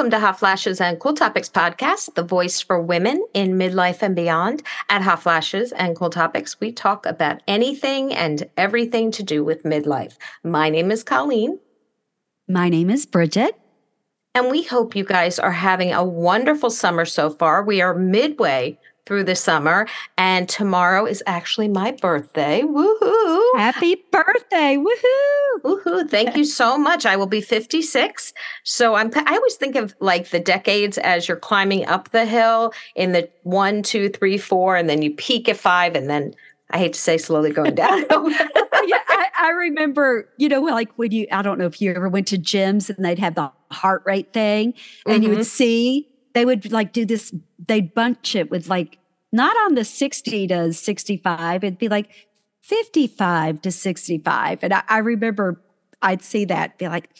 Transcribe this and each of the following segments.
Welcome to Hot Flashes and Cool Topics podcast, the voice for women in midlife and beyond. At Hot Flashes and Cool Topics, we talk about anything and everything to do with midlife. My name is Colleen. My name is Bridget. And we hope you guys are having a wonderful summer so far. We are midway through the summer. And tomorrow is actually my birthday. Woohoo! Happy birthday! Woohoo! Woohoo! Thank you so much. I will be 56. So I'm I always think of like the decades as you're climbing up the hill in the one, two, three, four, and then you peak at five, and then I hate to say slowly going down. yeah, I, I, remember, you know, like when you, I don't know if you ever went to gyms and they'd have the heart rate thing and mm-hmm. you would mm-hmm. see, they would like do this, they'd bunch it with like not on the 60 to 65. It'd be like 55 to 65. And I, I remember I'd see that, be like,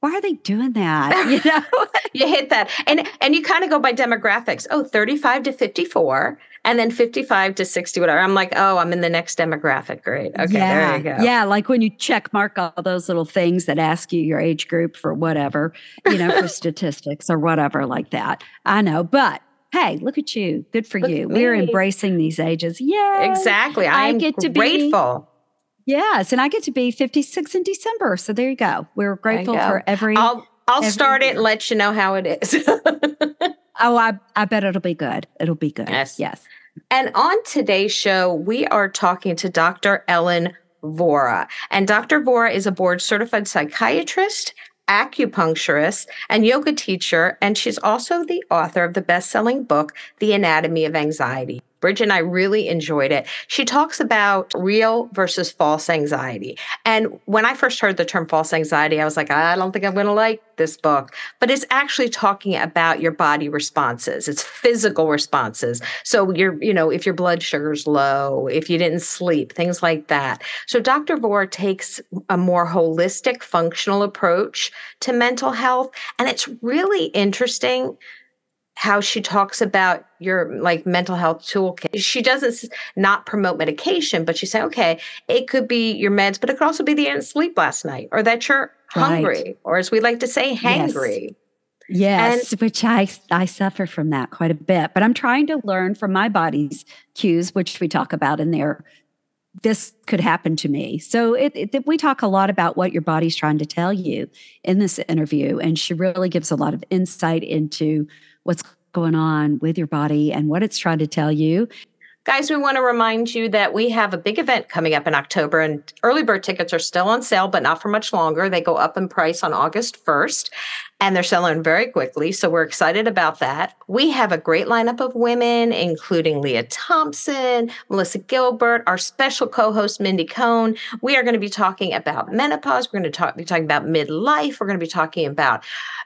why are they doing that? You know, you hit that. And and you kind of go by demographics. Oh, 35 to 54 and then 55 to 60 whatever. I'm like, "Oh, I'm in the next demographic. Great. Okay, yeah. there you go." Yeah, like when you check mark all those little things that ask you your age group for whatever, you know, for statistics or whatever like that. I know, but hey, look at you. Good for look you. We're embracing these ages. Yeah. Exactly. I, I get to be grateful. Yes, and I get to be 56 in December. So there you go. We're grateful go. for every I'll I'll every start year. it and let you know how it is. oh, I I bet it'll be good. It'll be good. Yes. Yes. And on today's show, we are talking to Dr. Ellen Vora. And Dr. Vora is a board certified psychiatrist acupuncturist, and yoga teacher, and she's also the author of the best selling book, The Anatomy of Anxiety. Bridget and I really enjoyed it. She talks about real versus false anxiety. And when I first heard the term false anxiety, I was like, I don't think I'm going to like this book. But it's actually talking about your body responses, it's physical responses. So, you're, you know, if your blood sugar's low, if you didn't sleep, things like that. So, Dr. Vora takes a more holistic, functional approach to mental health. And it's really interesting how she talks about your like mental health toolkit. She doesn't not promote medication, but she saying, okay, it could be your meds, but it could also be that you didn't sleep last night or that you're hungry, right. or as we like to say, hangry. Yes, and, which I I suffer from that quite a bit, but I'm trying to learn from my body's cues, which we talk about in there. This could happen to me. So it, it, we talk a lot about what your body's trying to tell you in this interview, and she really gives a lot of insight into what's going on with your body and what it's trying to tell you. Guys, we want to remind you that we have a big event coming up in October, and early bird tickets are still on sale, but not for much longer. They go up in price on August 1st and they're selling very quickly. So we're excited about that. We have a great lineup of women, including Lea Thompson, Melissa Gilbert, our special co-host Mindy Cohn. We are going to be talking about menopause. We're going to talk, be talking about midlife. We're going to be talking about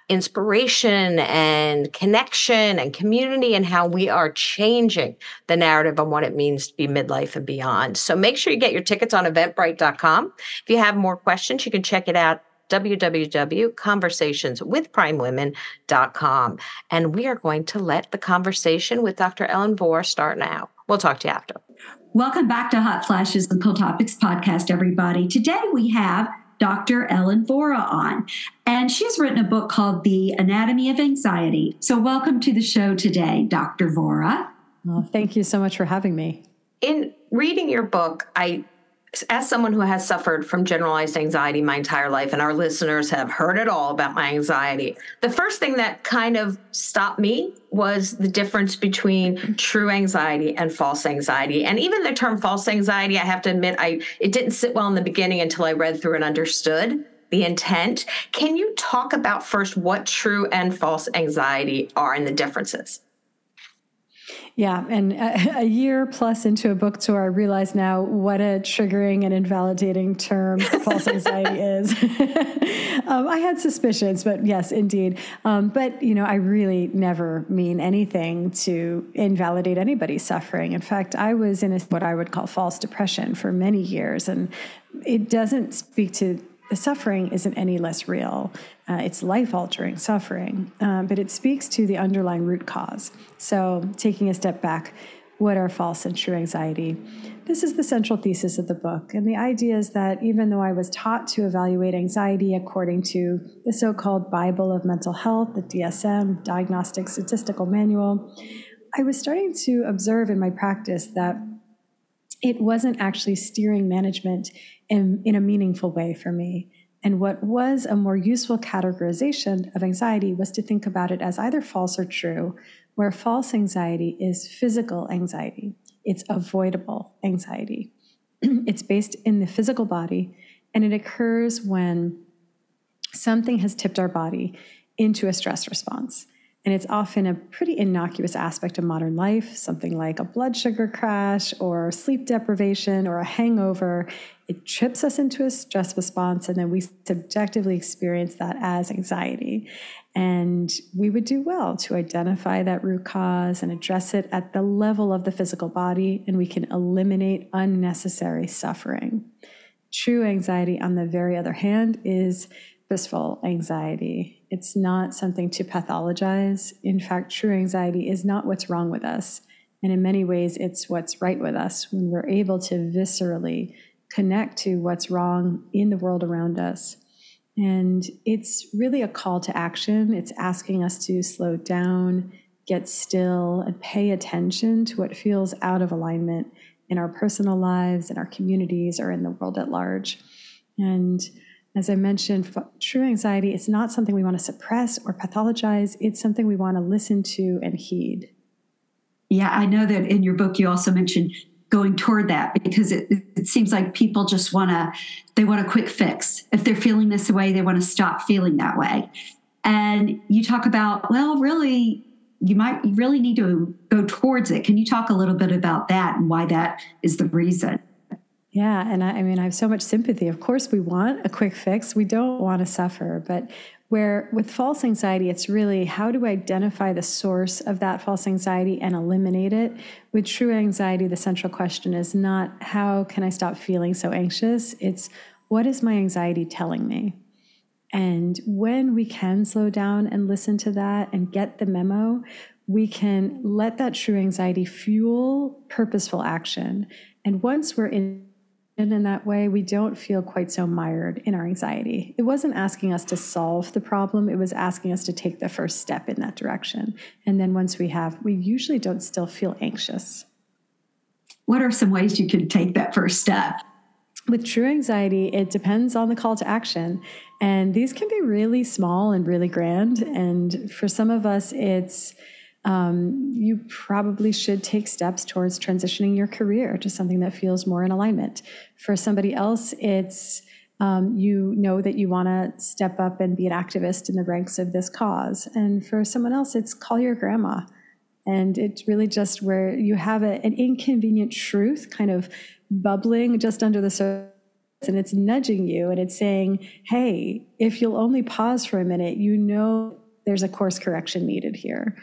inspiration and connection and community and how we are changing the narrative on what it means to be midlife and beyond. So make sure you get your tickets on eventbrite.com. If you have more questions, you can check it out www.conversationswithprimewomen.com. And we are going to let the conversation with Dr. Ellen Vora start now. We'll talk to you after. Welcome back to Hot Flashes, the Cool Topics podcast, everybody. Today we have Dr. Ellen Vora on, and she's written a book called The Anatomy of Anxiety. So, welcome to the show today, Dr. Vora. Well, thank you so much for having me. In reading your book, I as someone who has suffered from generalized anxiety my entire life, and our listeners have heard it all about my anxiety, the first thing that kind of stopped me was the difference between true anxiety and false anxiety. And even the term false anxiety, I have to admit, I it didn't sit well in the beginning until I read through and understood the intent. Can you talk about first what true and false anxiety are and the differences? Yeah, and a, a, year plus into a book tour, I realize now what a triggering and invalidating term false anxiety is. um, I had suspicions, but yes, indeed. Um, but you know, I really never mean anything to invalidate anybody's suffering. In fact, I was in a, what I would call false depression for many years, and it doesn't speak to the suffering isn't any less real. Uh, it's life altering suffering, uh, but it speaks to the underlying root cause. So, taking a step back, what are false and true anxiety? This is the central thesis of the book. And the idea is that even though I was taught to evaluate anxiety according to the so called Bible of Mental Health, the DSM, Diagnostic Statistical Manual, I was starting to observe in my practice that it wasn't actually steering management in, in a meaningful way for me. And what was a more useful categorization of anxiety was to think about it as either false or true, where false anxiety is physical anxiety it's avoidable anxiety. it's based in the physical body, and it occurs when something has tipped our body into a stress response. And it's often a pretty innocuous aspect of modern life, something like a blood sugar crash or sleep deprivation or a hangover. It trips us into a stress response, and then we subjectively experience that as anxiety. And we would do well to identify that root cause and address it at the level of the physical body, and we can eliminate unnecessary suffering. True anxiety, on the very other hand, is blissful anxiety. It's not something to pathologize. In fact, true anxiety is not what's wrong with us. And in many ways, it's what's right with us when we're able to viscerally connect to what's wrong in the world around us and it's really a call to action. It's asking us to slow down, get still, and pay attention to what feels out of alignment in our personal lives, in our communities, or in the world at large. And as I mentioned, true anxiety is not something we want to suppress or pathologize, it's something we want to listen to and heed. Yeah, I know that in your book you also mentioned going toward that because it, it seems like people just want to they want a quick fix if they're feeling this way they want to stop feeling that way and you talk about well really you might you really need to go towards it can you talk a little bit about that and why that is the reason yeah, and I, I, mean, I have so much sympathy. Of course, we want a quick fix. We don't want to suffer, but where with false anxiety, it's really how do I identify the source of that false anxiety and eliminate it? With true anxiety, the central question is not how can I stop feeling so anxious? It's what is my anxiety telling me? And when we can slow down and listen to that and get the memo, we can let that true anxiety fuel purposeful action. And once we're in and in that way, we don't feel quite so mired in our anxiety. It wasn't asking us to solve the problem, it was asking us to take the first step in that direction. And then once we have, we usually don't still feel anxious. What are some ways you can take that first step? With true anxiety, it depends on the call to action. And these can be really small and really grand. And for some of us, it's um, you probably should take steps towards transitioning your career to something that feels more in alignment. For somebody else, it's um, you know that you want to step up and be an activist in the ranks of this cause. And for someone else, it's call your grandma. And it's really just where you have a, an inconvenient truth kind of bubbling just under the surface and it's nudging you and it's saying, hey, if you'll only pause for a minute, you know there's a course correction needed here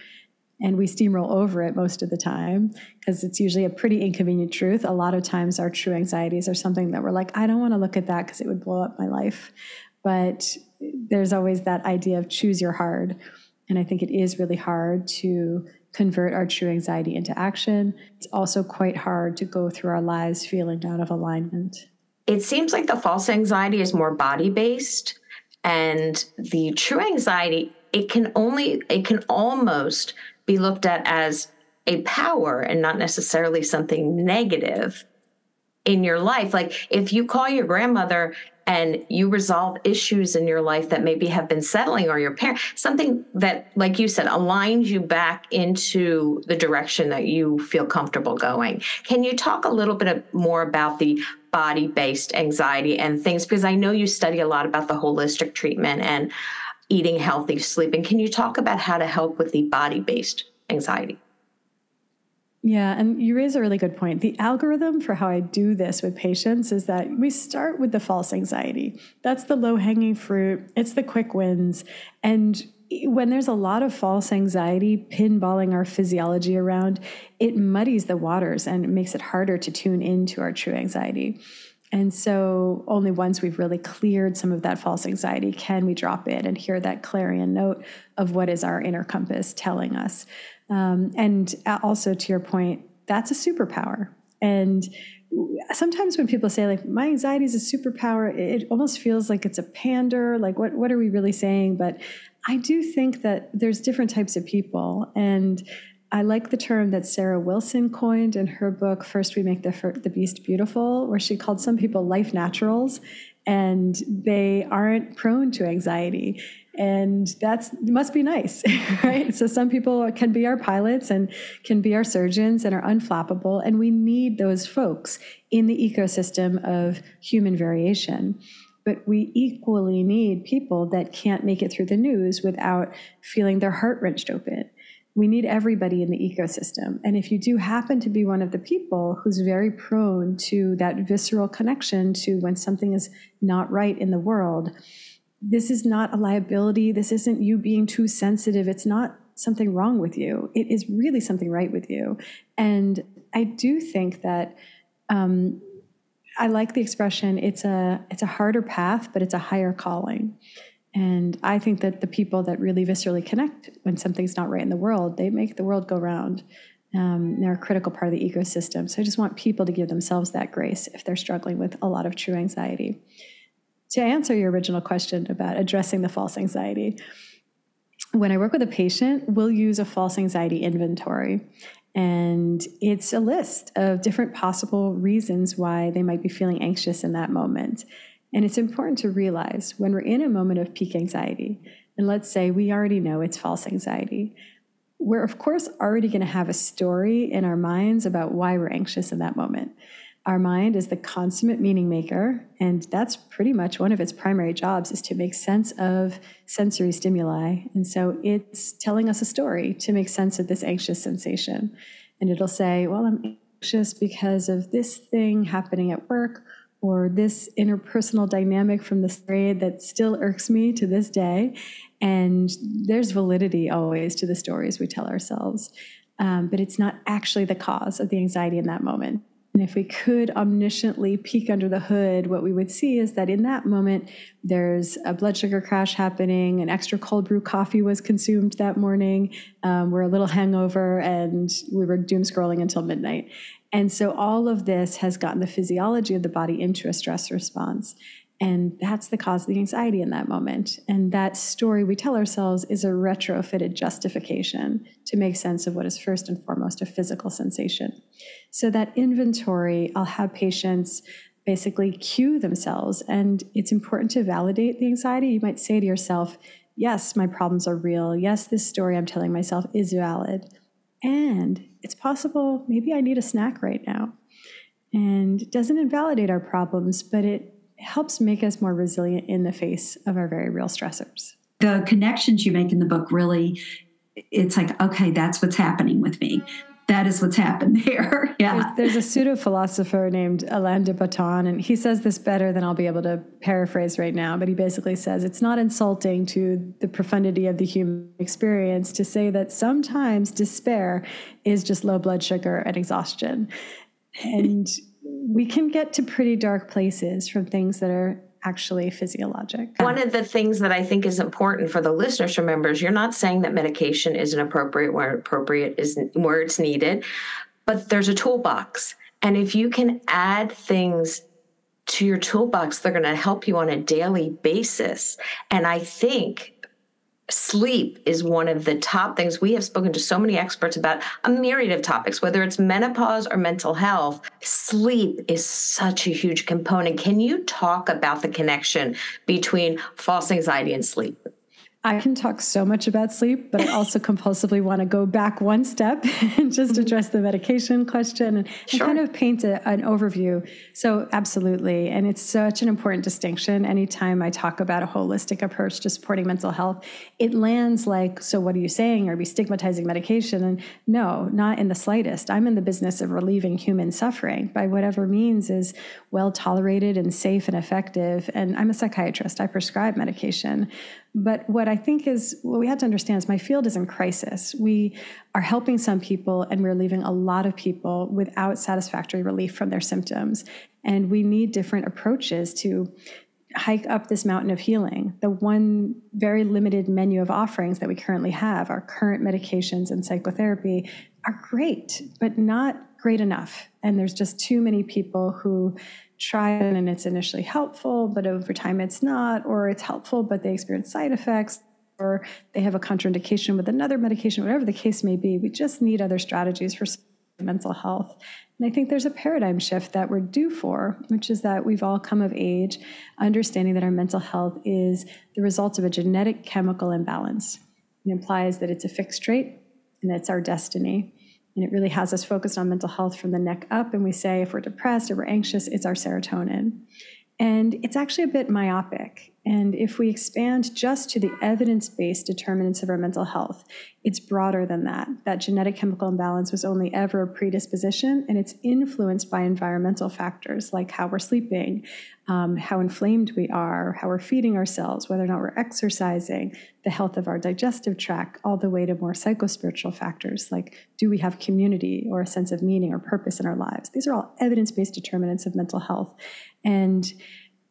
and we steamroll over it most of the time because it's usually a pretty inconvenient truth. A lot of times, our true anxieties are something that we're like, I don't want to look at that because it would blow up my life. But there's always that idea of choose your hard. And I think it is really hard to convert our true anxiety into action. It's also quite hard to go through our lives feeling out of alignment. It seems like the false anxiety is more body based, and the true anxiety, it can only, it can almost be looked at as a power and not necessarily something negative in your life. Like if you call your grandmother and you resolve issues in your life that maybe have been settling or your parent, something that, like you said, aligns you back into the direction that you feel comfortable going. Can you talk a little bit more about the body based anxiety and things? Because I know you study a lot about the holistic treatment and eating healthy, sleeping. Can you talk about how to help with the body based anxiety? Yeah, and you raise a really good point. The algorithm for how I do this with patients is that we start with the false anxiety. That's the low hanging fruit, it's the quick wins. And when there's a lot of false anxiety pinballing our physiology around, it muddies the waters and makes it harder to tune into our true anxiety. And so, only once we've really cleared some of that false anxiety can we drop in and hear that clarion note of what is our inner compass telling us. Um, and also, to your point, that's a superpower. And sometimes when people say like my anxiety is a superpower, it almost feels like it's a pander. Like what what are we really saying? But I do think that there's different types of people, and I like the term that Sarah Wilson coined in her book First We Make the the Beast Beautiful, where she called some people life naturals, and they aren't prone to anxiety. And that's must be nice right? So some people can be our pilots and can be our surgeons and are unflappable and we need those folks in the ecosystem of human variation. But we equally need people that can't make it through the news without feeling their heart wrenched open we need everybody in the ecosystem. And if you do happen to be one of the people who's very prone to that visceral connection to when something is not right in the world, this is not a liability. This isn't you being too sensitive. It's not something wrong with you. It is really something right with you. And I do think that um, I like the expression. It's a it's a harder path, but it's a higher calling. And I think that the people that really viscerally connect when something's not right in the world, they make the world go round. Um, they're a critical part of the ecosystem. So I just want people to give themselves that grace if they're struggling with a lot of true anxiety to answer your original question about addressing the false anxiety, when I work with a patient, we'll use a false anxiety inventory. And it's a list of different possible reasons why they might be feeling anxious in that moment. And it's important to realize when we're in a moment of peak anxiety, and let's say we already know it's false anxiety, we're of course already going to have a story in our minds about why we're anxious in that moment. Our mind is the consummate meaning maker, and that's pretty much one of its primary jobs is to make sense of sensory stimuli. And so it's telling us a story to make sense of this anxious sensation. And it'll say, Well, I'm anxious because of this thing happening at work, or this interpersonal dynamic from this grade that still irks me to this day. And there's validity always to the stories we tell ourselves. Um, but it's not actually the cause of the anxiety in that moment. And if we could omnisciently peek under the hood, what we would see is that in that moment, there's a blood sugar crash happening, an extra cold brew coffee was consumed that morning, um, we're a little hangover, and we were doom scrolling until midnight. And so all of this has gotten the physiology of the body into a stress response. And that's the cause of the anxiety in that moment. And that story we tell ourselves is a retrofitted justification to make sense of what is first and foremost a physical sensation. So, that inventory, I'll have patients basically cue themselves. And it's important to validate the anxiety. You might say to yourself, Yes, my problems are real. Yes, this story I'm telling myself is valid. And it's possible maybe I need a snack right now. And it doesn't invalidate our problems, but it helps make us more resilient in the face of our very real stressors. The connections you make in the book really, it's like, okay, that's what's happening with me. That is what's happened there. yeah. There's, there's a pseudo philosopher named Alain de Botton, and he says this better than I'll be able to paraphrase right now. But he basically says it's not insulting to the profundity of the human experience to say that sometimes despair is just low blood sugar and exhaustion. And we can get to pretty dark places from things that are actually physiologic. One of the things that I think is important for the listeners to remember is you're not saying that medication isn't appropriate where appropriate is where it's needed, but there's a toolbox. And if you can add things to your toolbox, they're going to help you on a daily basis. And I think sleep is one of the top things. We have spoken to so many experts about a myriad of topics whether it's menopause or mental health. Sleep is such a huge component. Can you talk about the connection between false anxiety and sleep I can talk so much about sleep, but I also compulsively want to go back one step and just mm-hmm. address the medication question and, sure. and kind of paint a, an overview. So, absolutely. And it's such an important distinction. Anytime I talk about a holistic approach to supporting mental health, it lands like, so what are you saying? Are we stigmatizing medication? And no, not in the slightest. I'm in the business of relieving human suffering by whatever means is well tolerated and safe and effective. And I'm a psychiatrist, I prescribe medication. But what I think is what we have to understand is my field is in crisis. We are helping some people and we're leaving a lot of people without satisfactory relief from their symptoms. And we need different approaches to hike up this mountain of healing. The one very limited menu of offerings that we currently have, our current medications and psychotherapy, are great, but not great enough. And there's just too many people who try it and it's initially helpful, but over time it's not, or it's helpful, but they experience side effects, or they have a contraindication with another medication, whatever the case may be. We just need other strategies for mental health. And I think there's a paradigm shift that we're due for, which is that we've all come of age understanding that our mental health is the result of a genetic chemical imbalance. It implies that it's a fixed trait and it's our destiny. And it really has us focused on mental health from the neck up. And we say if we're depressed or we're anxious, it's our serotonin. And it's actually a bit myopic. And if we expand just to the evidence based determinants of our mental health, it's broader than that. That genetic chemical imbalance was only ever a predisposition, and it's influenced by environmental factors like how we're sleeping, um, how inflamed we are, how we're feeding ourselves, whether or not we're exercising, the health of our digestive tract, all the way to more psychospiritual factors like do we have community or a sense of meaning or purpose in our lives. These are all evidence based determinants of mental health. And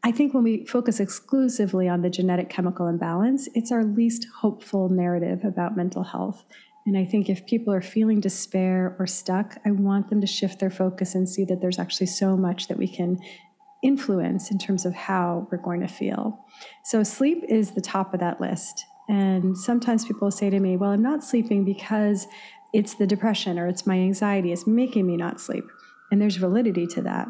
I think when we focus exclusively on the genetic chemical imbalance, it's our least hopeful narrative about mental health. And I think if people are feeling despair or stuck, I want them to shift their focus and see that there's actually so much that we can influence in terms of how we're going to feel. So, sleep is the top of that list. And sometimes people say to me, Well, I'm not sleeping because it's the depression or it's my anxiety, it's making me not sleep. And there's validity to that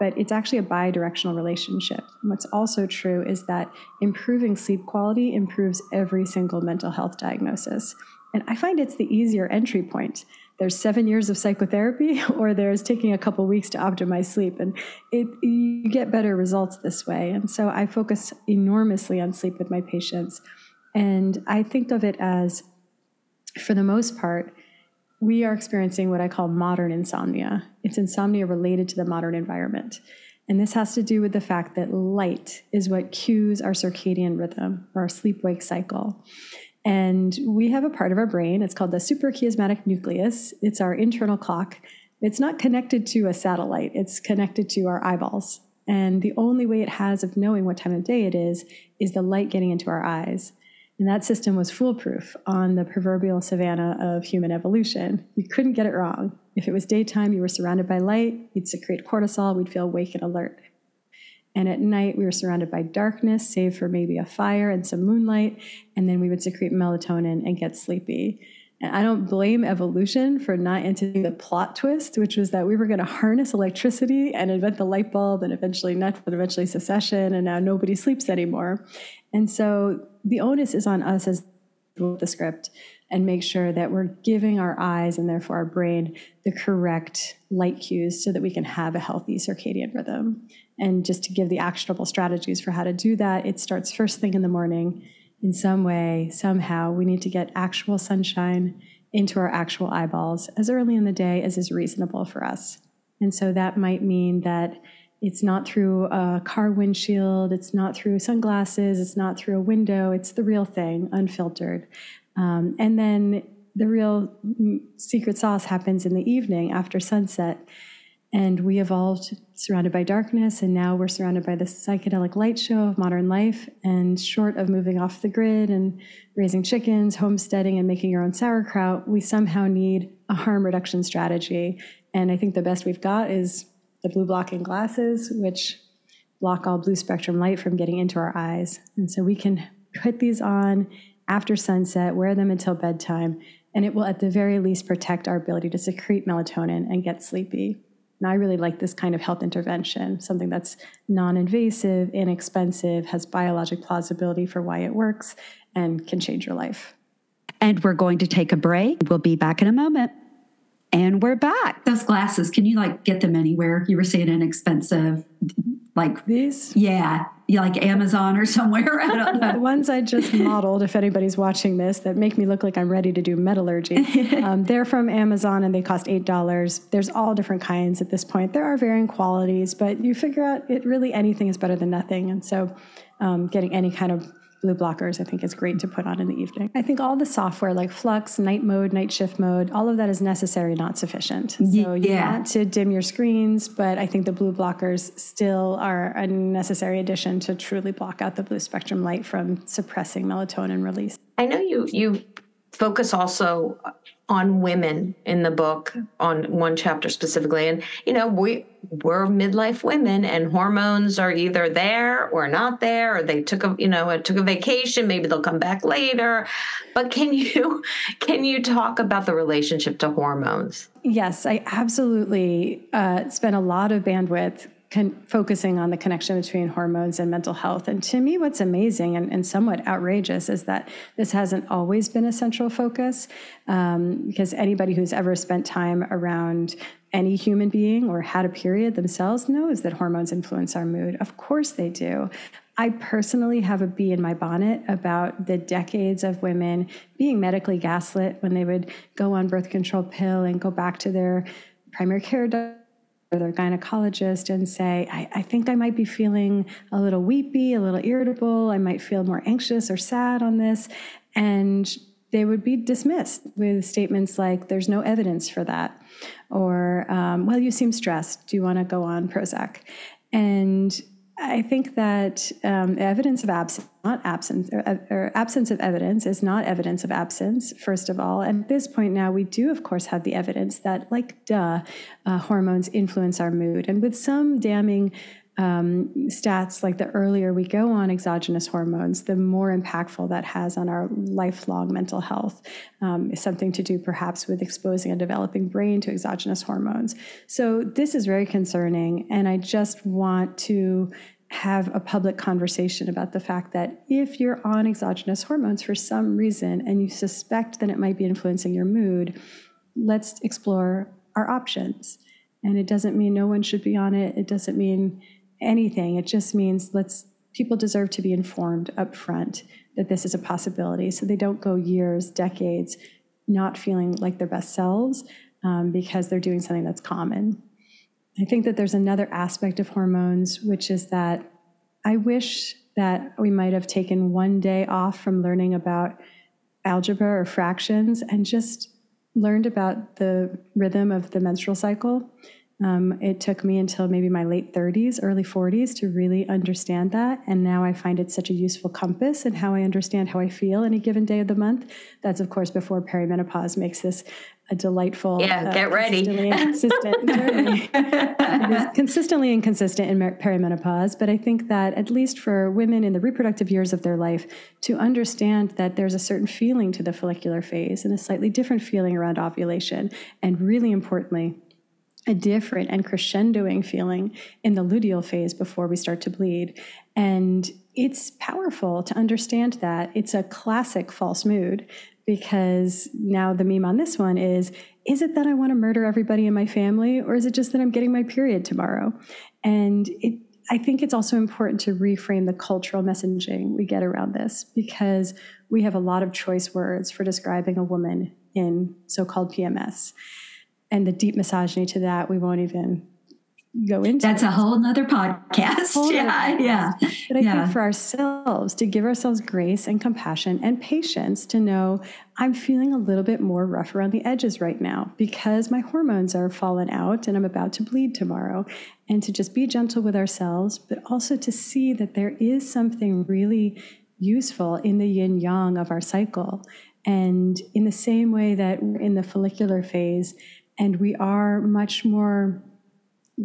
but it's actually a bi-directional relationship. And what's also true is that improving sleep quality improves every single mental health diagnosis. And I find it's the easier entry point. There's seven years of psychotherapy, or there's taking a couple weeks to optimize sleep, and it, you get better results this way. And so I focus enormously on sleep with my patients, and I think of it as, for the most part, we are experiencing what I call modern insomnia. It's insomnia related to the modern environment. And this has to do with the fact that light is what cues our circadian rhythm or our sleep wake cycle. And we have a part of our brain, it's called the suprachiasmatic nucleus. It's our internal clock. It's not connected to a satellite, it's connected to our eyeballs. And the only way it has of knowing what time of day it is is the light getting into our eyes. And that system was foolproof on the proverbial savannah of human evolution. You couldn't get it wrong. If it was daytime, you were surrounded by light, you'd secrete cortisol, we'd feel awake and alert. And at night, we were surrounded by darkness, save for maybe a fire and some moonlight, and then we would secrete melatonin and get sleepy. And I don't blame evolution for not anticipating the plot twist, which was that we were going to harness electricity and invent the light bulb and eventually Netflix, eventually secession, and now nobody sleeps anymore. And so the onus is on us as the script and make sure that we're giving our eyes and therefore our brain the correct light cues so that we can have a healthy circadian rhythm. And just to give the actionable strategies for how to do that, it starts first thing in the morning. In some way, somehow, we need to get actual sunshine into our actual eyeballs as early in the day as is reasonable for us. And so that might mean that it's not through a car windshield, it's not through sunglasses, it's not through a window, it's the real thing, unfiltered. Um, and then the real secret sauce happens in the evening after sunset. And we evolved surrounded by darkness, and now we're surrounded by the psychedelic light show of modern life. And short of moving off the grid and raising chickens, homesteading, and making your own sauerkraut, we somehow need a harm reduction strategy. And I think the best we've got is the blue blocking glasses, which block all blue spectrum light from getting into our eyes. And so we can put these on after sunset, wear them until bedtime, and it will at the very least protect our ability to secrete melatonin and get sleepy. And I really like this kind of health intervention, something that's non invasive, inexpensive, has biologic plausibility for why it works, and can change your life. And we're going to take a break. We'll be back in a moment. And we're back. Those glasses, can you like get them anywhere? You were saying inexpensive, like these? Yeah, like Amazon or somewhere. I don't know. the ones I just modeled, if anybody's watching this, that make me look like I'm ready to do metallurgy. um, they're from Amazon and they cost eight dollars. There's all different kinds at this point. There are varying qualities, but you figure out it really anything is better than nothing. And so, um, getting any kind of blue blockers, I think is great to put on in the evening. I think all the software like Flux, night mode, night shift mode, all of that is necessary, not sufficient. So you yeah. want to dim your screens, but I think the blue blockers still are a necessary addition to truly block out the blue spectrum light from suppressing melatonin release. I know you you focus also on women in the book on one chapter specifically. And you know we we're midlife women and hormones are either there or not there or they took a you know took a vacation maybe they'll come back later. But can you can you talk about the relationship to hormones? Yes i absolutely uh, spent a lot of bandwidth con- focusing on the connection between hormones and mental health. And to me, what's amazing and, and somewhat outrageous is that this hasn't always been a central focus um, because anybody who's ever spent time around any human being or had a period themselves knows that hormones influence our mood. Of course they do. I personally have a bee in my bonnet about the decades of women being medically gaslit when they would go on birth control pill and go back to their primary care doctor their gynecologist and say, I, I, think I might be feeling a little weepy, a little irritable. I might feel more anxious or sad on this. And they would be dismissed with statements like, there's no evidence for that. Or, um, well, you seem stressed. Do you want to go on Prozac? And I think that um, evidence of absence, not absence, or, or, absence of evidence is not evidence of absence, first of all. And at this point now, we do, of course, have the evidence that, like, duh, uh, hormones influence our mood. And with some damning um, stats, like the earlier we go on exogenous hormones, the more impactful that has on our lifelong mental health. Um, is something to do perhaps with exposing a developing brain to exogenous hormones. So this is very concerning, and I just want to have a public conversation about the fact that if you're on exogenous hormones for some reason and you suspect that it might be influencing your mood, let's explore our options. And it doesn't mean no one should be on it. It doesn't mean anything. It just means let's people deserve to be informed up front that this is a possibility so they don't go years, decades not feeling like their best selves um, because they're doing something that's common. I think that there's another aspect of hormones, which is that I wish that we might have taken one day off from learning about algebra or fractions and just learned about the rhythm of the menstrual cycle um, it took me until maybe my late 30s, early 40s to really understand that. And now I find it such a useful compass in how I understand how I feel any given day of the month. That's, of course, before perimenopause makes this a delightful, yeah, uh, get ready, consistently inconsistent journey. it is consistently inconsistent in perimenopause, but I think that at least for women in the reproductive years of their life, to understand that there's a certain feeling to the follicular phase and a slightly different feeling around ovulation, and really importantly, a different and crescendoing feeling in the luteal phase before we start to bleed. And it's powerful to understand that. It's a classic false mood because now the meme on this one is is it that I want to murder everybody in my family or is it just that I'm getting my period tomorrow? And it I think it's also important to reframe the cultural messaging we get around this because we have a lot of choice words for describing a woman in so called PMS and the deep misogyny to that we won't even go into. That's a whole nother podcast. Whole yeah, yeah. But I yeah. think for ourselves to give ourselves grace and compassion and patience to know I'm feeling a little bit more rough around the edges right now because my hormones are fallen out and I'm about to bleed tomorrow. And to just be gentle with ourselves, but also to see that there is something really useful in the yin yang of our cycle. And in the same way that we're in the follicular phase, and we are much more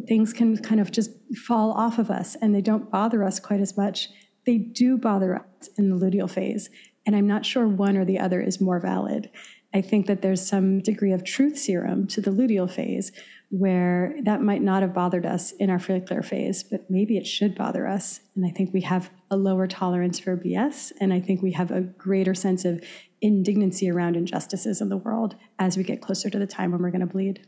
things can kind of just fall off of us and they don't bother us quite as much. They do bother us in the luteal phase. And i'm not sure one or the other is more valid. I think that there's some degree of truth serum to the luteal phase where that might not have bothered us in our follicular phase but maybe it should bother us. And i think we have a lower tolerance for bs and i think we have a greater sense of indignancy around injustices in the world as we get closer to the time when we're going to bleed.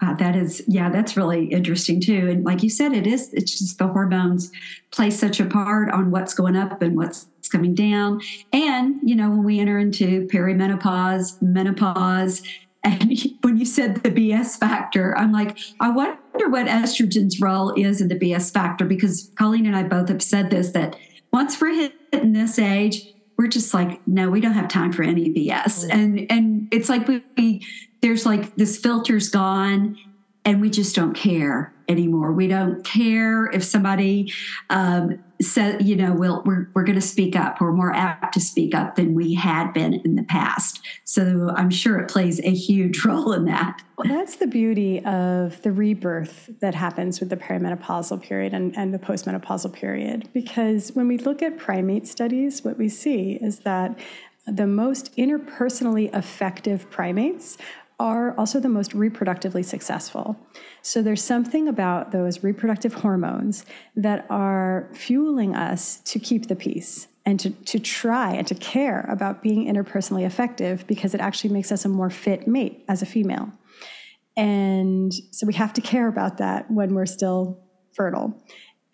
Uh, that is, yeah, that's really interesting too. And like you said, it is, it's just the hormones play such a part on what's going up and what's coming down. And, you know, when we enter into perimenopause, menopause, and when you said the BS factor, I'm like, I wonder what estrogen's role is in the BS factor because Colleen and I both have said this that once we're hitting this age, we're just like, no, we don't have time for any BS. Mm-hmm. And and it's like we, we there's like this filter's gone and we just don't care anymore. We don't care if somebody um, said, you know, we'll, we're, we're going to speak up. We're more apt to speak up than we had been in the past. So I'm sure it plays a huge role in that. That's the beauty of the rebirth that happens with the perimenopausal period and, and the postmenopausal period. Because when we look at primate studies, what we see is that the most interpersonally effective primates are also the most reproductively successful. So there's something about those reproductive hormones that are fueling us to keep the peace and to, to try and to care about being interpersonally effective because it actually makes us a more fit mate as a female. And so we have to care about that when we're still fertile.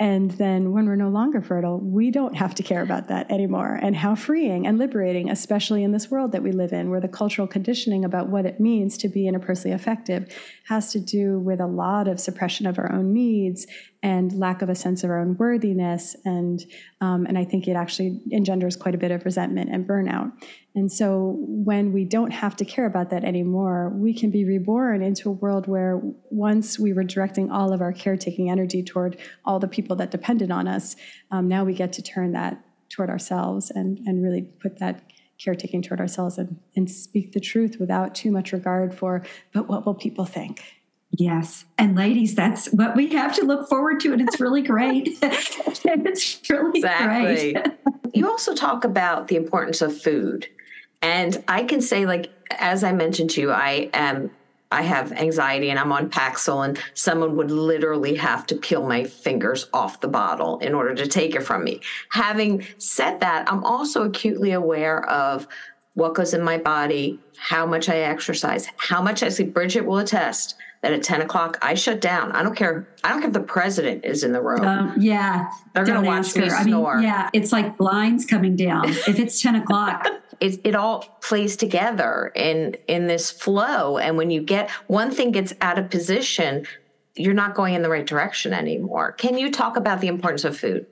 And then when we're no longer fertile, we don't have to care about that anymore. And how freeing and liberating, especially in this world that we live in, where the cultural conditioning about what it means to be interpersonally effective has to do with a lot of suppression of our own needs and lack of a sense of our own worthiness. And, um, and I think it actually engenders quite a bit of resentment and burnout. And so when we don't have to care about that anymore, we can be reborn into a world where once we were directing all of our caretaking energy toward all the people that depended on us, um, now we get to turn that toward ourselves and, and really put that caretaking toward ourselves and, and speak the truth without too much regard for, but what will people think? Yes. And ladies, that's what we have to look forward to. And it's really great. it's really exactly. great. you also talk about the importance of food. And I can say, like, as I mentioned to you, I am I have anxiety and I'm on Paxil, and someone would literally have to peel my fingers off the bottle in order to take it from me. Having said that, I'm also acutely aware of what goes in my body, how much I exercise, how much I sleep. Bridget will attest that at 10 o'clock I shut down. I don't care. I don't care if the president is in the room. Um, yeah. They're going to watch me snore. I mean, yeah. It's like blinds coming down. if it's 10 o'clock, it, it all plays together in in this flow and when you get one thing gets out of position you're not going in the right direction anymore can you talk about the importance of food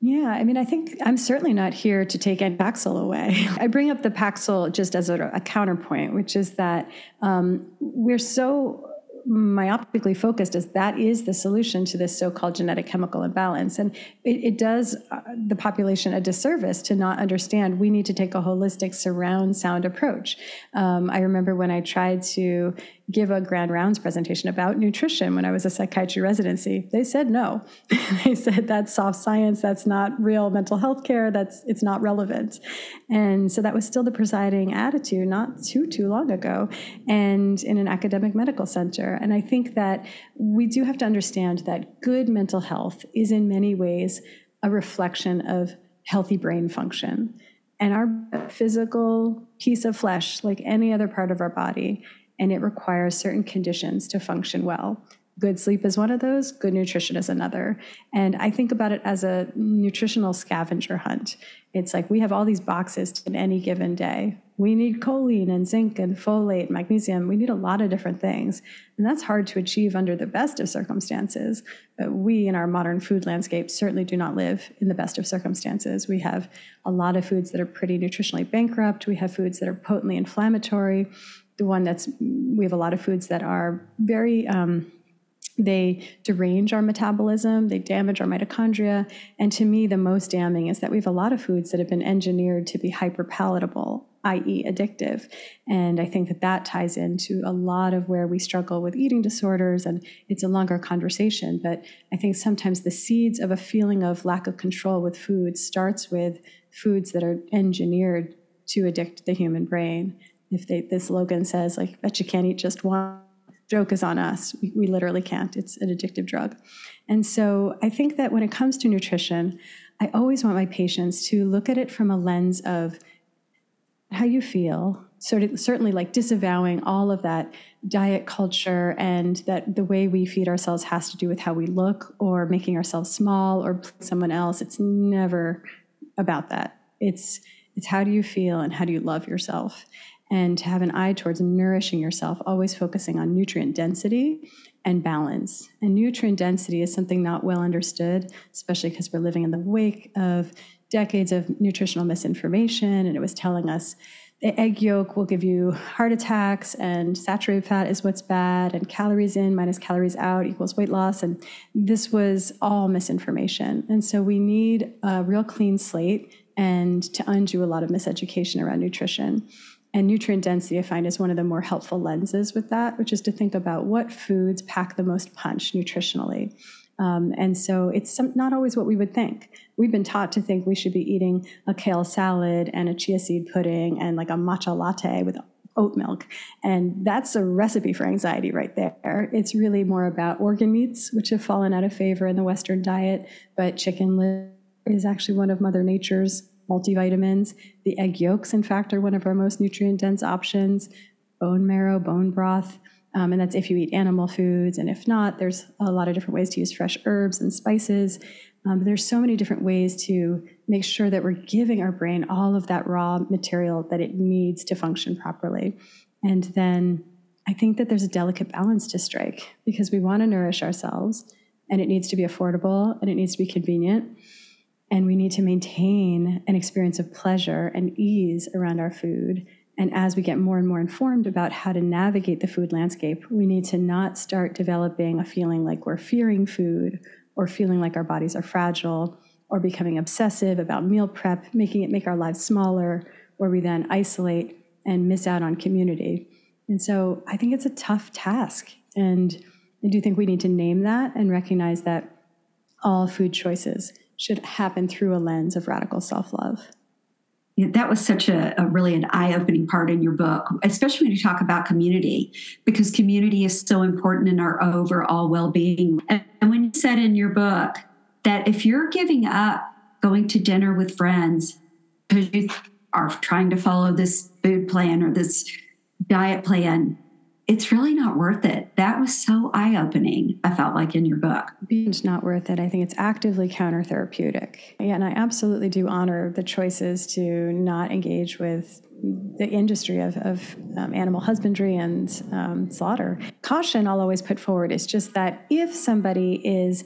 yeah, I mean, I think I'm certainly not here to take Paxil away. I bring up the Paxil just as a, a counterpoint, which is that um, we're so myopically focused as that is the solution to this so-called genetic chemical imbalance. And it, it does uh, the population a disservice to not understand. We need to take a holistic surround sound approach. Um, i remember when i tried to give a grand rounds presentation about nutrition when I was a psychiatry residency. They said no. they said that's soft science, that's not real mental health care, that's it's not relevant. And so that was still the presiding attitude not too too long ago and in an academic medical center. And I think that we do have to understand that good mental health is in many ways a reflection of healthy brain function. And our physical piece of flesh, like any other part of our body, and it requires certain conditions to function well. Good sleep is one of those, good nutrition is another. And I think about it as a nutritional scavenger hunt. It's like we have all these boxes in any given day. We need choline and zinc and folate, magnesium. We need a lot of different things. And that's hard to achieve under the best of circumstances. But we in our modern food landscape certainly do not live in the best of circumstances. We have a lot of foods that are pretty nutritionally bankrupt. We have foods that are potently inflammatory the one that's we have a lot of foods that are very um, they derange our metabolism they damage our mitochondria and to me the most damning is that we have a lot of foods that have been engineered to be hyper palatable i.e addictive. And i think that that ties into a lot of where we struggle with eating disorders and it's a longer conversation but i think sometimes the seeds of a feeling of lack of control with food starts with foods that are engineered to addict the human brain if they, this slogan says like bet you can't eat just one. Joke is on us. We, we literally can't. It's an addictive drug. And so i think that when it comes to nutrition i always want my patients to look at it from a lens of how you feel sort of certainly like disavowing all of that diet culture and that the way we feed ourselves has to do with how we look or making ourselves small or someone else. It's never about that. It's it's how do you feel and how do you love yourself and to have an eye towards nourishing yourself, always focusing on nutrient density and balance. And nutrient density is something not well understood, especially because we're living in the wake of decades of nutritional misinformation. And it was telling us the egg yolk will give you heart attacks, and saturated fat is what's bad, and calories in minus calories out equals weight loss. And this was all misinformation. And so we need a real clean slate and to undo a lot of miseducation around nutrition. And nutrient density, I find, is one of the more helpful lenses with that, which is to think about what foods pack the most punch nutritionally. Um, and so it's some, not always what we would think. We've been taught to think we should be eating a kale salad and a chia seed pudding and like a matcha latte with oat milk. And that's a recipe for anxiety right there. It's really more about organ meats, which have fallen out of favor in the Western diet, but chicken is actually one of Mother Nature's multivitamins. The egg yolks, in fact, are one of our most nutrient dense options. Bone marrow, bone broth. Um, and that's if you eat animal foods. And if not, there's a lot of different ways to use fresh herbs and spices. Um, there's so many different ways to make sure that we're giving our brain all of that raw material that it needs to function properly. And then I think that there's a delicate balance to strike because we want to nourish ourselves and it needs to be affordable and it needs to be convenient. And we need to maintain an experience of pleasure and ease around our food and as we get more and more informed about how to navigate the food landscape, we need to not start developing a feeling like we're fearing food or feeling like our bodies are fragile or becoming obsessive about meal prep, making it make our lives smaller, where we then isolate and miss out on community. And so I think it's a tough task. And I do think we need to name that and recognize that all food choices should happen through a lens of radical self love that was such a, a really an eye-opening part in your book especially when you talk about community because community is so important in our overall well-being. And, and when you said in your book that if you're giving up going to dinner with friends because you are trying to follow this food plan or this diet plan it's really not worth it. That was so eye opening, I felt like in your book. It's not worth it. I think it's actively counter therapeutic. Yeah, and I absolutely do honor the choices to not engage with the industry of, of um, animal husbandry and um, slaughter. Caution I'll always put forward is just that if somebody is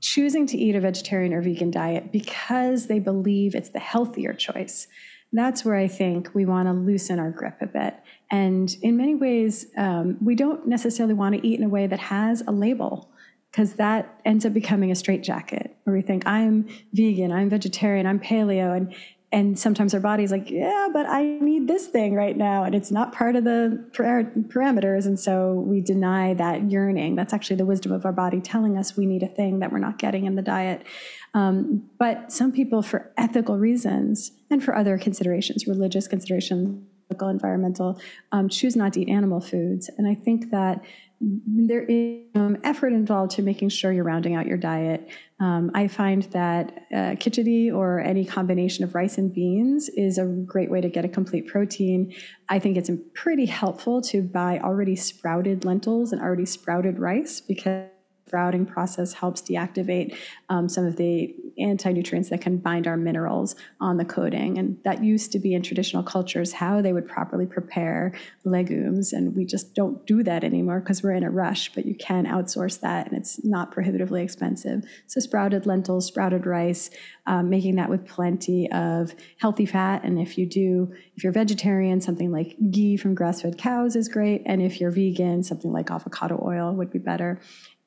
choosing to eat a vegetarian or vegan diet because they believe it's the healthier choice, that's where I think we want to loosen our grip a bit and in many ways, um, we don't necessarily want to eat in a way that has a label because that ends up becoming a straitjacket where we think I'm vegan, I'm vegetarian, I'm paleo, and and sometimes our body's like, yeah, but I need this thing right now, and it's not part of the parameters, and so we deny that yearning. That's actually the wisdom of our body telling us we need a thing that we're not getting in the diet. Um, but some people, for ethical reasons and for other considerations, religious considerations environmental, um, choose not to eat animal foods. And I think that there is um, effort involved to making sure you're rounding out your diet. Um, I find that uh, khichdi or any combination of rice and beans is a great way to get a complete protein. I think it's pretty helpful to buy already sprouted lentils and already sprouted rice because sprouting process helps deactivate um, some of the anti-nutrients that can bind our minerals on the coating. And that used to be in traditional cultures how they would properly prepare legumes. And we just don't do that anymore because we're in a rush but you can outsource that and it's not prohibitively expensive. So sprouted lentils sprouted rice um, making that with plenty of healthy fat. And if you do if you're vegetarian something like ghee from grass-fed cows is great. And if you're vegan something like avocado oil would be better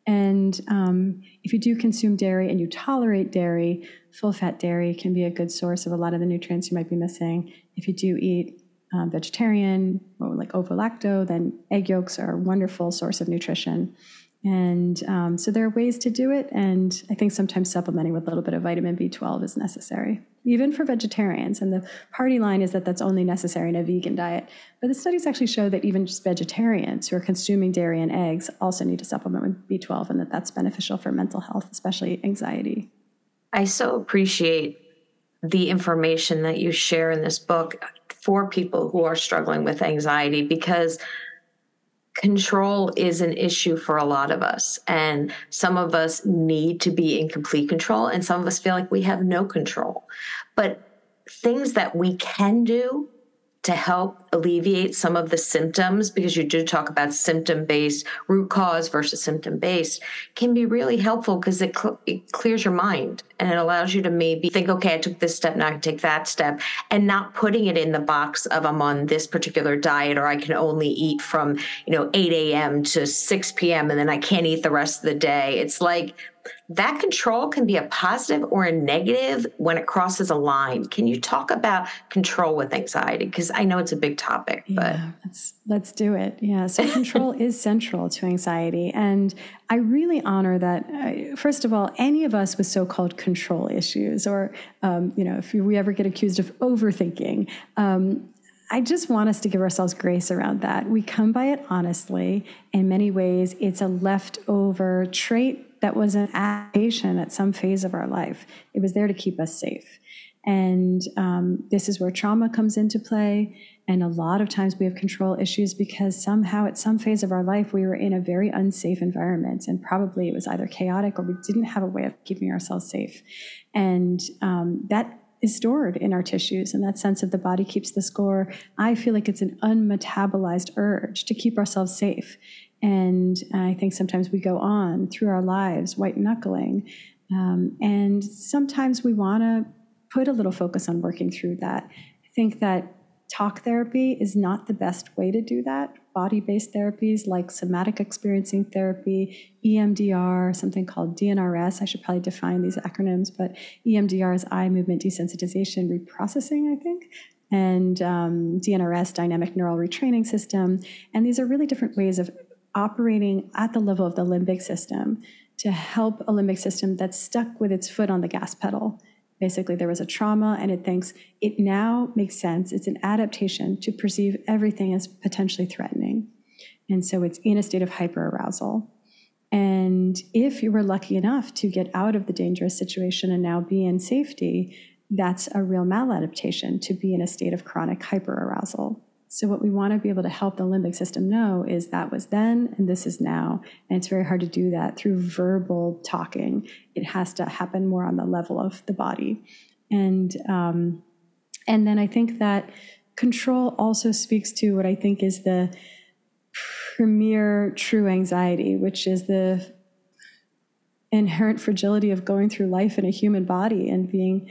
and um, if you do consume dairy and you tolerate dairy, full fat dairy can be a good source of a lot of the nutrients you might be missing. If you do eat um, vegetarian or like ovo-lacto, then egg yolks are a wonderful source of nutrition. And um, so there are ways to do it. And I think sometimes supplementing with a little bit of vitamin B12 is necessary, even for vegetarians. And the party line is that that's only necessary in a vegan diet. But the studies actually show that even just vegetarians who are consuming dairy and eggs also need to supplement with B12 and that that's beneficial for mental health, especially anxiety. I so appreciate the information that you share in this book for people who are struggling with anxiety because control is an issue for a lot of us. And some of us need to be in complete control, and some of us feel like we have no control. But things that we can do to help alleviate some of the symptoms because you do talk about symptom based root cause versus symptom based can be really helpful because it, cl- it clears your mind and it allows you to maybe think okay i took this step now i can take that step and not putting it in the box of i'm on this particular diet or i can only eat from you know 8 a.m to 6 p.m and then i can't eat the rest of the day it's like that control can be a positive or a negative when it crosses a line. Can you talk about control with anxiety? Because I know it's a big topic, but yeah, let's let's do it. Yeah, so control is central to anxiety, and I really honor that. Uh, first of all, any of us with so-called control issues, or um, you know, if we ever get accused of overthinking. Um, I just want us to give ourselves grace around that. We come by it honestly. In many ways, it's a leftover trait that was an adaptation at some phase of our life. It was there to keep us safe. And um, this is where trauma comes into play. And a lot of times we have control issues because somehow at some phase of our life we were in a very unsafe environment. And probably it was either chaotic or we didn't have a way of keeping ourselves safe. And um, that is stored in our tissues. And that sense of the body keeps the score. I feel like it's an unmetabolized urge to keep ourselves safe. And I think sometimes we go on through our lives white knuckling. Um, and sometimes we want to put a little focus on working through that. I think that talk therapy is not the best way to do that. Body based therapies like somatic experiencing therapy, EMDR, something called DNRS. I should probably define these acronyms, but EMDR is eye movement desensitization reprocessing, I think and um, DNRS, dynamic neural retraining system. And these are really different ways of operating at the level of the limbic system to help a limbic system that's stuck with its foot on the gas pedal. Basically, there was a trauma, and it thinks it now makes sense. It's an adaptation to perceive everything as potentially threatening. And so it's in a state of hyperarousal. And if you were lucky enough to get out of the dangerous situation and now be in safety, that's a real maladaptation to be in a state of chronic hyperarousal. So, what we want to be able to help the limbic system know is that was then and this is now. And it's very hard to do that through verbal talking. It has to happen more on the level of the body. And, um, and then I think that control also speaks to what I think is the premier true anxiety, which is the inherent fragility of going through life in a human body and being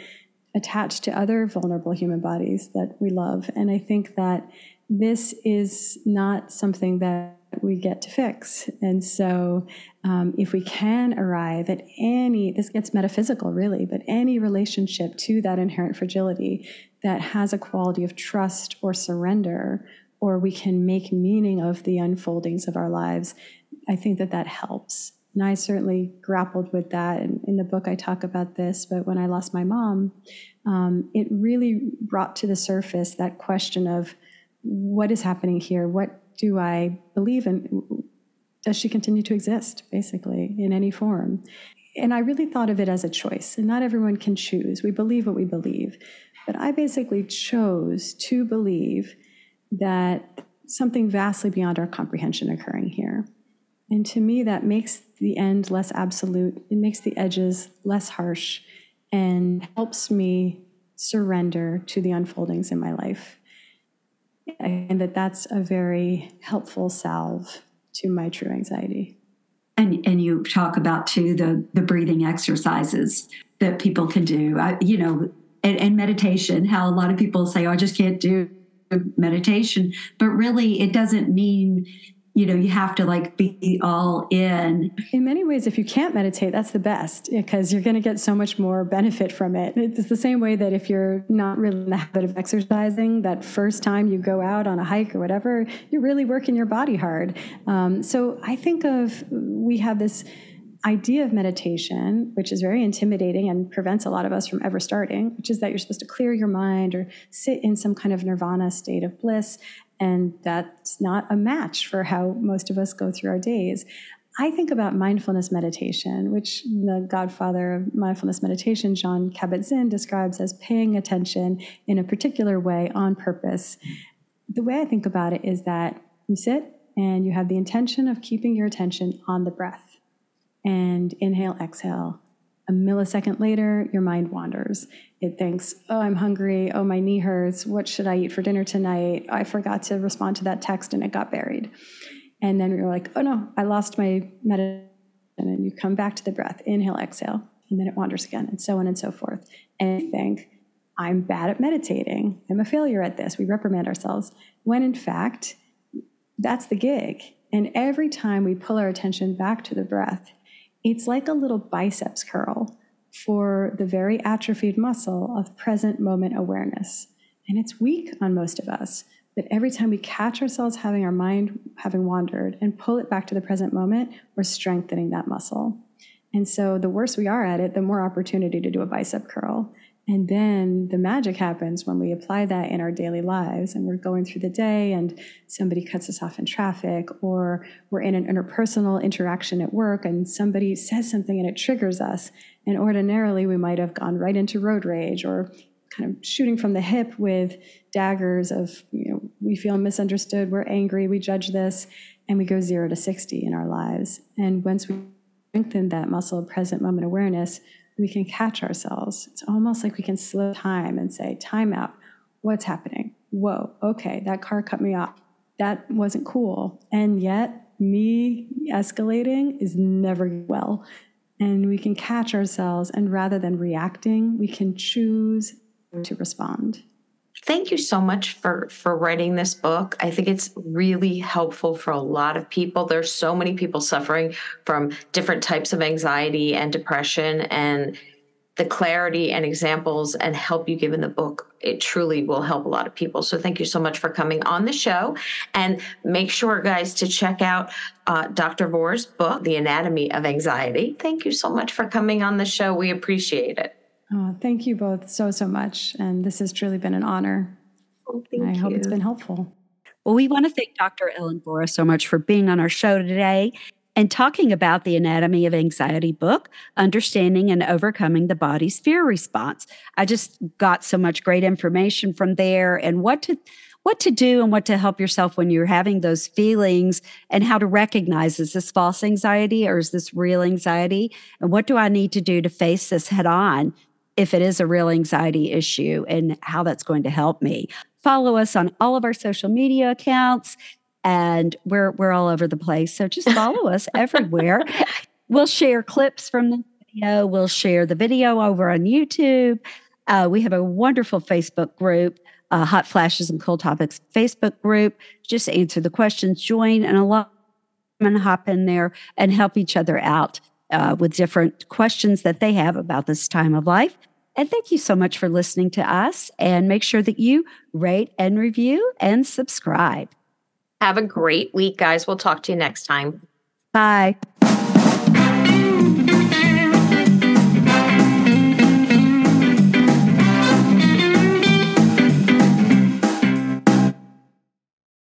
attached to other vulnerable human bodies that we love. And I think that this is not something that we get to fix. And so, um, if we can arrive at any, this gets metaphysical really, but any relationship to that inherent fragility that has a quality of trust or surrender, or we can make meaning of the unfoldings of our lives, I think that that helps. And I certainly grappled with that. And in the book, I talk about this. But when I lost my mom, um, it really brought to the surface that question of what is happening here? What do I believe in? Does she continue to exist, basically, in any form? And I really thought of it as a choice. And not everyone can choose. We believe what we believe. But I basically chose to believe that something vastly beyond our comprehension occurring here. And to me, that makes the end less absolute, it makes the edges less harsh, and helps me surrender to the unfoldings in my life. And that that's a very helpful salve to my true anxiety. And, and you talk about too the, the breathing exercises that people can do. I, you know, and, and meditation, how a lot of people say, oh, I just can't do meditation. But really, it doesn't mean you know you have to like be all in. In many ways if you can't meditate that's the best because you're going to get so much more benefit from it. It's the same way that if you're not really in the habit of exercising that first time you go out on a hike or whatever you're really working your body hard. Um, so i think of we have this idea of meditation, which is very intimidating and prevents a lot of us from ever starting, which is that you're supposed to clear your mind or sit in some kind of nirvana state of bliss. And that's not a match for how most of us go through our days. I think about mindfulness meditation, which the godfather of mindfulness meditation, Jon Kabat-Zinn, describes as paying attention in a particular way on purpose. The way I think about it is that you sit and you have the intention of keeping your attention on the breath. And inhale, exhale, A millisecond later, your mind wanders. It thinks, oh, I'm hungry. Oh, my knee hurts. What should I eat for dinner tonight? I forgot to respond to that text and it got buried. And then we're like, oh no, I lost my meditation. And you come back to the breath, inhale, exhale, and then it wanders again, and so on and so forth. And you think, I'm bad at meditating. I'm a failure at this. We reprimand ourselves. When in fact, that's the gig. And every time we pull our attention back to the breath, it's like a little biceps curl for the very atrophied muscle of present moment awareness. And it's weak on most of us. But every time we catch ourselves having our mind having wandered and pull it back to the present moment, we're strengthening that muscle. And so the worse we are at it, the more opportunity to do a bicep curl. And then the magic happens when we apply that in our daily lives and we're going through the day and somebody cuts us off in traffic, or we're in an interpersonal interaction at work and somebody says something and it triggers us. And ordinarily, we might have gone right into road rage or kind of shooting from the hip with daggers of, you know, we feel misunderstood, we're angry, we judge this, and we go zero to 60 in our lives. And once we strengthen that muscle of present moment awareness, we can catch ourselves. It's almost like we can slow time and say, time out. What's happening? Whoa, okay, that car cut me off. That wasn't cool. And yet, me escalating is never well. And we can catch ourselves, and rather than reacting, we can choose to respond. Thank you so much for for writing this book. I think it's really helpful for a lot of people. There's so many people suffering from different types of anxiety and depression and the clarity and examples and help you give in the book it truly will help a lot of people so thank you so much for coming on the show and make sure guys to check out uh, dr vora's book the anatomy of anxiety thank you so much for coming on the show we appreciate it Oh, thank you both so, so much. And this has truly been an honor. Oh, I you. hope it's been helpful. Well, we want to thank Dr. Ellen Vora so much for being on our show today and talking about the Anatomy of Anxiety book, Understanding and Overcoming the Body's Fear Response. I just got so much great information from there and what to what to do and what to help yourself when you're having those feelings and how to recognize is this false anxiety or is this real anxiety and what do I need to do to face this head on if it is a real anxiety issue and how that's going to help me. Follow us on all of our social media accounts and we're we're all over the place. So just follow us everywhere. We'll share clips from the video. We'll share the video over on YouTube. Uh, we have a wonderful Facebook group, uh, Hot Flashes and Cool Topics Facebook group. Just answer the questions, join, and a lot and hop in there and help each other out uh, with different questions that they have about this time of life. And thank you so much for listening to us. And make sure that you rate and review and subscribe. Have a great week, guys. We'll talk to you next time. Bye.